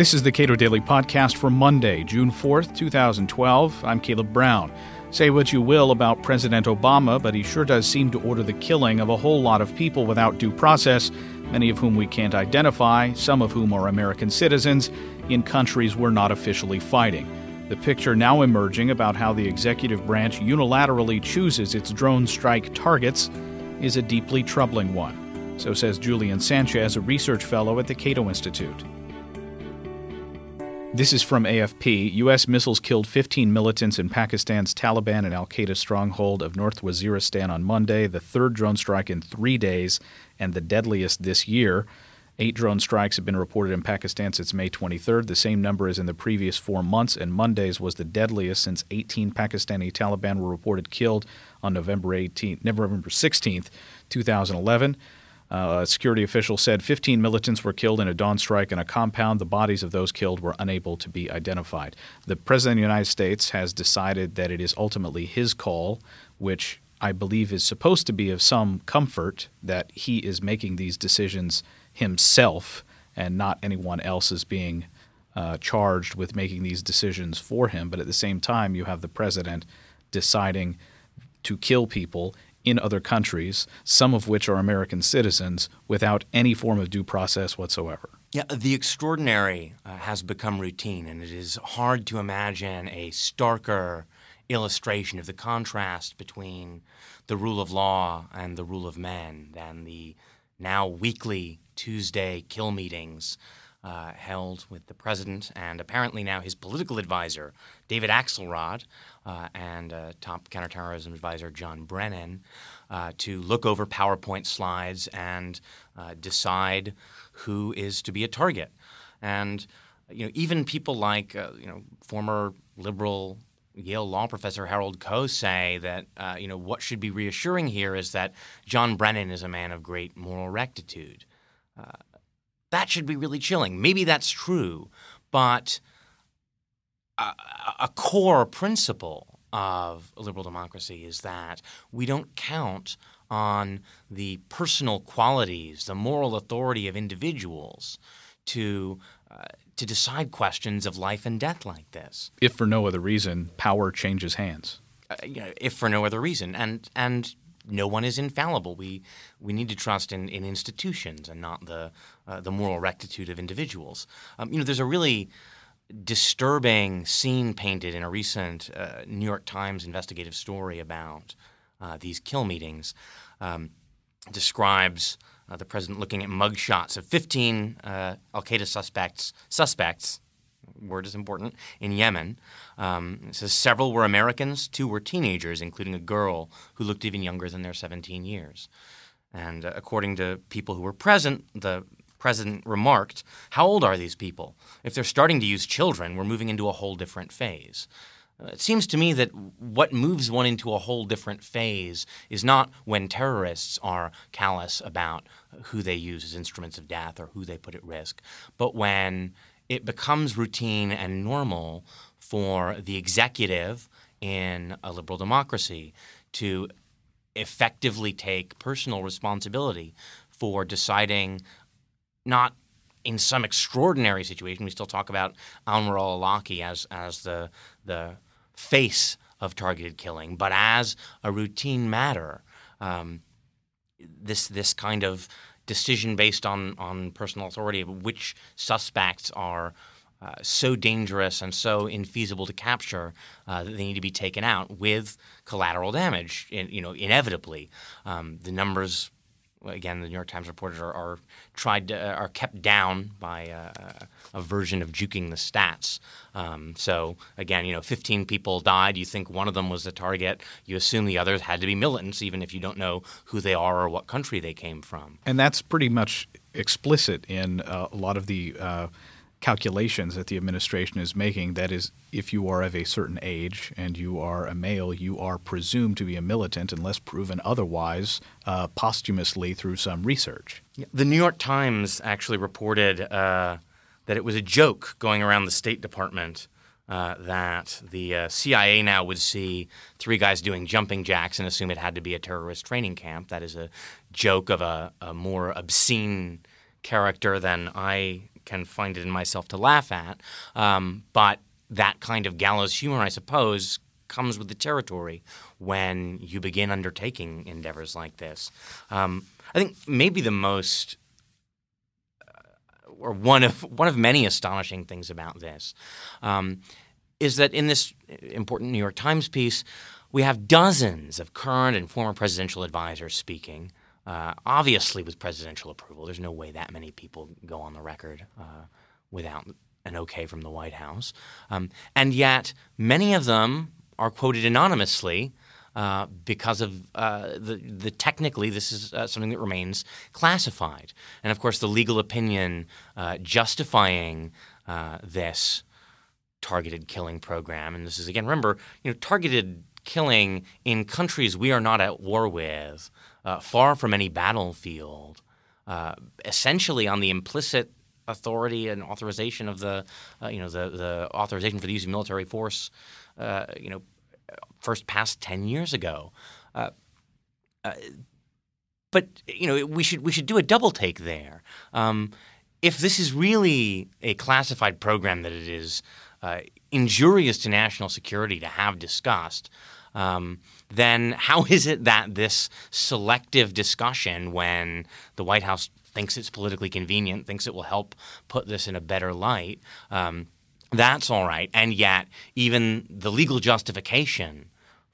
This is the Cato Daily Podcast for Monday, June 4th, 2012. I'm Caleb Brown. Say what you will about President Obama, but he sure does seem to order the killing of a whole lot of people without due process, many of whom we can't identify, some of whom are American citizens, in countries we're not officially fighting. The picture now emerging about how the executive branch unilaterally chooses its drone strike targets is a deeply troubling one. So says Julian Sanchez, a research fellow at the Cato Institute. This is from AFP. U.S. missiles killed 15 militants in Pakistan's Taliban and Al Qaeda stronghold of North Waziristan on Monday, the third drone strike in three days and the deadliest this year. Eight drone strikes have been reported in Pakistan since May 23rd, the same number as in the previous four months, and Monday's was the deadliest since 18 Pakistani Taliban were reported killed on November 18th, November 16th, 2011. Uh, a security official said 15 militants were killed in a dawn strike in a compound. The bodies of those killed were unable to be identified. The President of the United States has decided that it is ultimately his call, which I believe is supposed to be of some comfort that he is making these decisions himself and not anyone else is being uh, charged with making these decisions for him. But at the same time, you have the president deciding to kill people in other countries, some of which are American citizens, without any form of due process whatsoever. Yeah, the extraordinary uh, has become routine, and it is hard to imagine a starker illustration of the contrast between the rule of law and the rule of men than the now weekly Tuesday kill meetings uh, held with the president and apparently now his political advisor, David Axelrod, uh, and uh, top counterterrorism advisor, John Brennan, uh, to look over PowerPoint slides and uh, decide who is to be a target. And you know, even people like uh, you know former liberal Yale law professor Harold Koh say that uh, you know what should be reassuring here is that John Brennan is a man of great moral rectitude. Uh, that should be really chilling. Maybe that's true, but a, a core principle of liberal democracy is that we don't count on the personal qualities, the moral authority of individuals to uh, to decide questions of life and death like this. If for no other reason, power changes hands. Uh, you know, if for no other reason, and and no one is infallible. We we need to trust in, in institutions and not the uh, the moral rectitude of individuals. Um, you know, there's a really disturbing scene painted in a recent uh, New York Times investigative story about uh, these kill meetings. Um, describes uh, the president looking at mugshots of 15 uh, Al Qaeda suspects suspects word is important, in Yemen. Um, it says several were Americans, two were teenagers, including a girl who looked even younger than their 17 years. And uh, according to people who were present, the president remarked, How old are these people? If they're starting to use children, we're moving into a whole different phase. Uh, it seems to me that what moves one into a whole different phase is not when terrorists are callous about who they use as instruments of death or who they put at risk, but when it becomes routine and normal for the executive in a liberal democracy to effectively take personal responsibility for deciding not in some extraordinary situation. We still talk about Anwar al-Awlaki as as the the face of targeted killing, but as a routine matter, um, this this kind of decision based on, on personal authority of which suspects are uh, so dangerous and so infeasible to capture uh, that they need to be taken out with collateral damage. In, you know, inevitably, um, the numbers again, the New York Times reporters are, are tried to, are kept down by a, a version of juking the stats. Um, so again, you know, 15 people died. You think one of them was the target. You assume the others had to be militants, even if you don't know who they are or what country they came from. And that's pretty much explicit in uh, a lot of the. Calculations that the administration is making that is if you are of a certain age and you are a male you are presumed to be a militant unless proven otherwise uh, posthumously through some research the new york times actually reported uh, that it was a joke going around the state department uh, that the uh, CIA now would see three guys doing jumping jacks and assume it had to be a terrorist training camp. That is a joke of a, a more obscene character than I can find it in myself to laugh at. Um, but that kind of gallows humor, I suppose, comes with the territory when you begin undertaking endeavors like this. Um, I think maybe the most uh, or one of one of many astonishing things about this um, is that in this important New York Times piece, we have dozens of current and former presidential advisors speaking, uh, obviously with presidential approval. There's no way that many people go on the record uh, without an okay from the White House. Um, and yet, many of them are quoted anonymously uh, because of uh, the, the technically this is uh, something that remains classified. And of course, the legal opinion uh, justifying uh, this targeted killing program, and this is again, remember, you know, targeted killing in countries we are not at war with, uh, far from any battlefield, essentially on the implicit authority and authorization of the, you know, the, the authorization for the use of military force, you know, first passed 10 years ago. Uh, uh, but you know we should we should do a double take there. Um, if this is really a classified program that it is uh, injurious to national security to have discussed, um, then how is it that this selective discussion, when the White House thinks it's politically convenient, thinks it will help put this in a better light, um, that's all right, and yet even the legal justification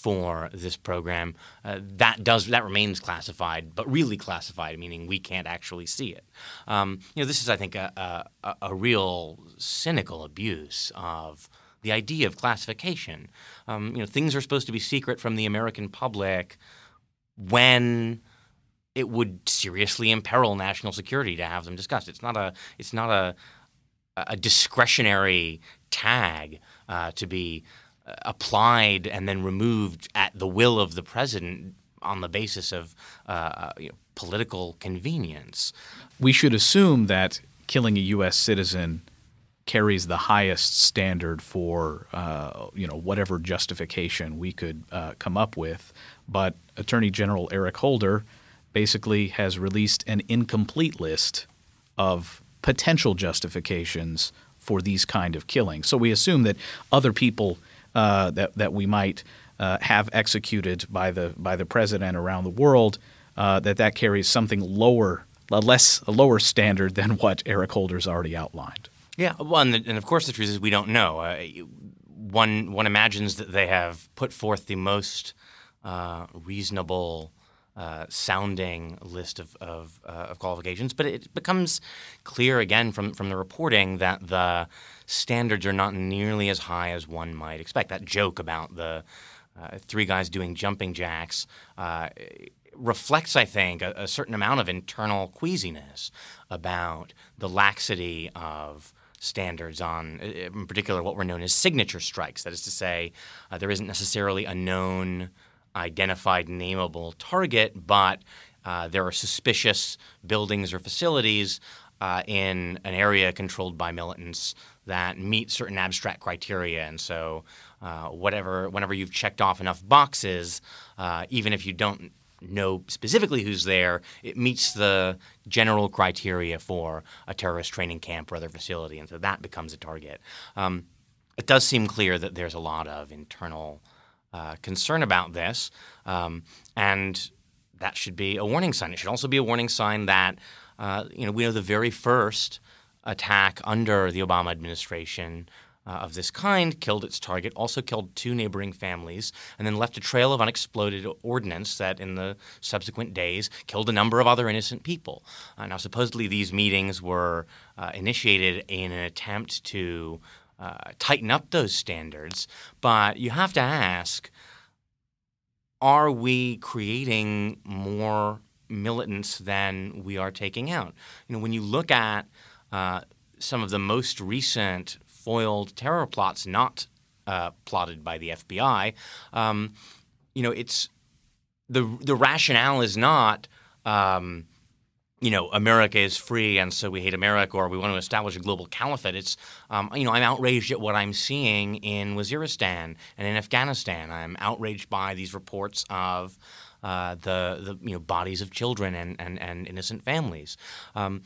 for this program. Uh, that does that remains classified, but really classified, meaning we can't actually see it. Um, you know, this is, I think, a, a, a, real cynical abuse of the idea of classification. Um, you know, things are supposed to be secret from the American public when it would seriously imperil national security to have them discussed. It's not a it's not a a discretionary tag uh, to be applied and then removed at the will of the president on the basis of uh, uh, you know, political convenience. We should assume that killing a U.S. citizen carries the highest standard for uh, you know whatever justification we could uh, come up with. But Attorney General Eric Holder basically has released an incomplete list of potential justifications for these kind of killings. So we assume that other people uh, that that we might uh, have executed by the by the president around the world, uh, that that carries something lower, a less a lower standard than what Eric Holder's already outlined. Yeah, well, and, the, and of course the truth is we don't know. Uh, one one imagines that they have put forth the most uh, reasonable. Uh, sounding list of, of, uh, of, qualifications, but it becomes clear again from, from the reporting that the standards are not nearly as high as one might expect. That joke about the uh, three guys doing jumping jacks uh, reflects, I think, a, a, certain amount of internal queasiness about the laxity of standards on, in particular, what were known as signature strikes. That is to say, uh, there isn't necessarily a known, identified, nameable target, but uh, there are suspicious buildings or facilities uh, in an area controlled by militants that meet certain abstract criteria. And so, uh, whatever, whenever you've checked off enough boxes, uh, even if you don't know specifically who's there, it meets the general criteria for a terrorist training camp or other facility, and so that becomes a target. Um, it does seem clear that there's a lot of internal uh, concern about this, um, and that should be a warning sign. It should also be a warning sign that uh, you know we know the very first attack under the Obama administration uh, of this kind killed its target, also killed two neighboring families, and then left a trail of unexploded ordnance that, in the subsequent days, killed a number of other innocent people. Uh, now, supposedly, these meetings were uh, initiated in an attempt to uh, tighten up those standards, but you have to ask are we creating more militants than we are taking out? You know, when you look at uh, some of the most recent foiled terror plots not uh, plotted by the FBI, um, you know, it's the the rationale is not. Um, you know, America is free, and so we hate America, or we want to establish a global caliphate. It's, um, you know, I'm outraged at what I'm seeing in Waziristan and in Afghanistan. I'm outraged by these reports of uh, the, the, you know, bodies of children and, and, and innocent families. Um,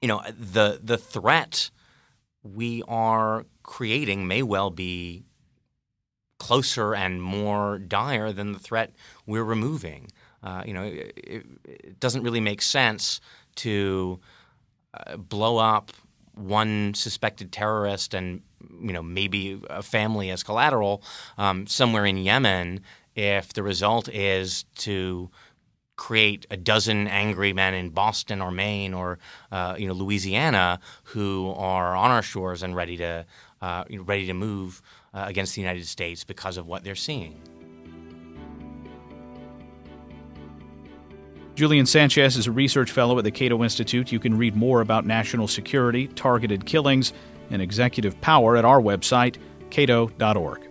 you know, the the threat we are creating may well be closer and more dire than the threat we're removing. Uh, you know, it, it, doesn't really make sense to uh, blow up one suspected terrorist and you know maybe a family as collateral um, somewhere in Yemen if the result is to create a dozen angry men in Boston or Maine or uh, you know Louisiana who are on our shores and ready to uh, ready to move uh, against the United States because of what they're seeing. Julian Sanchez is a research fellow at the Cato Institute. You can read more about national security, targeted killings, and executive power at our website, cato.org.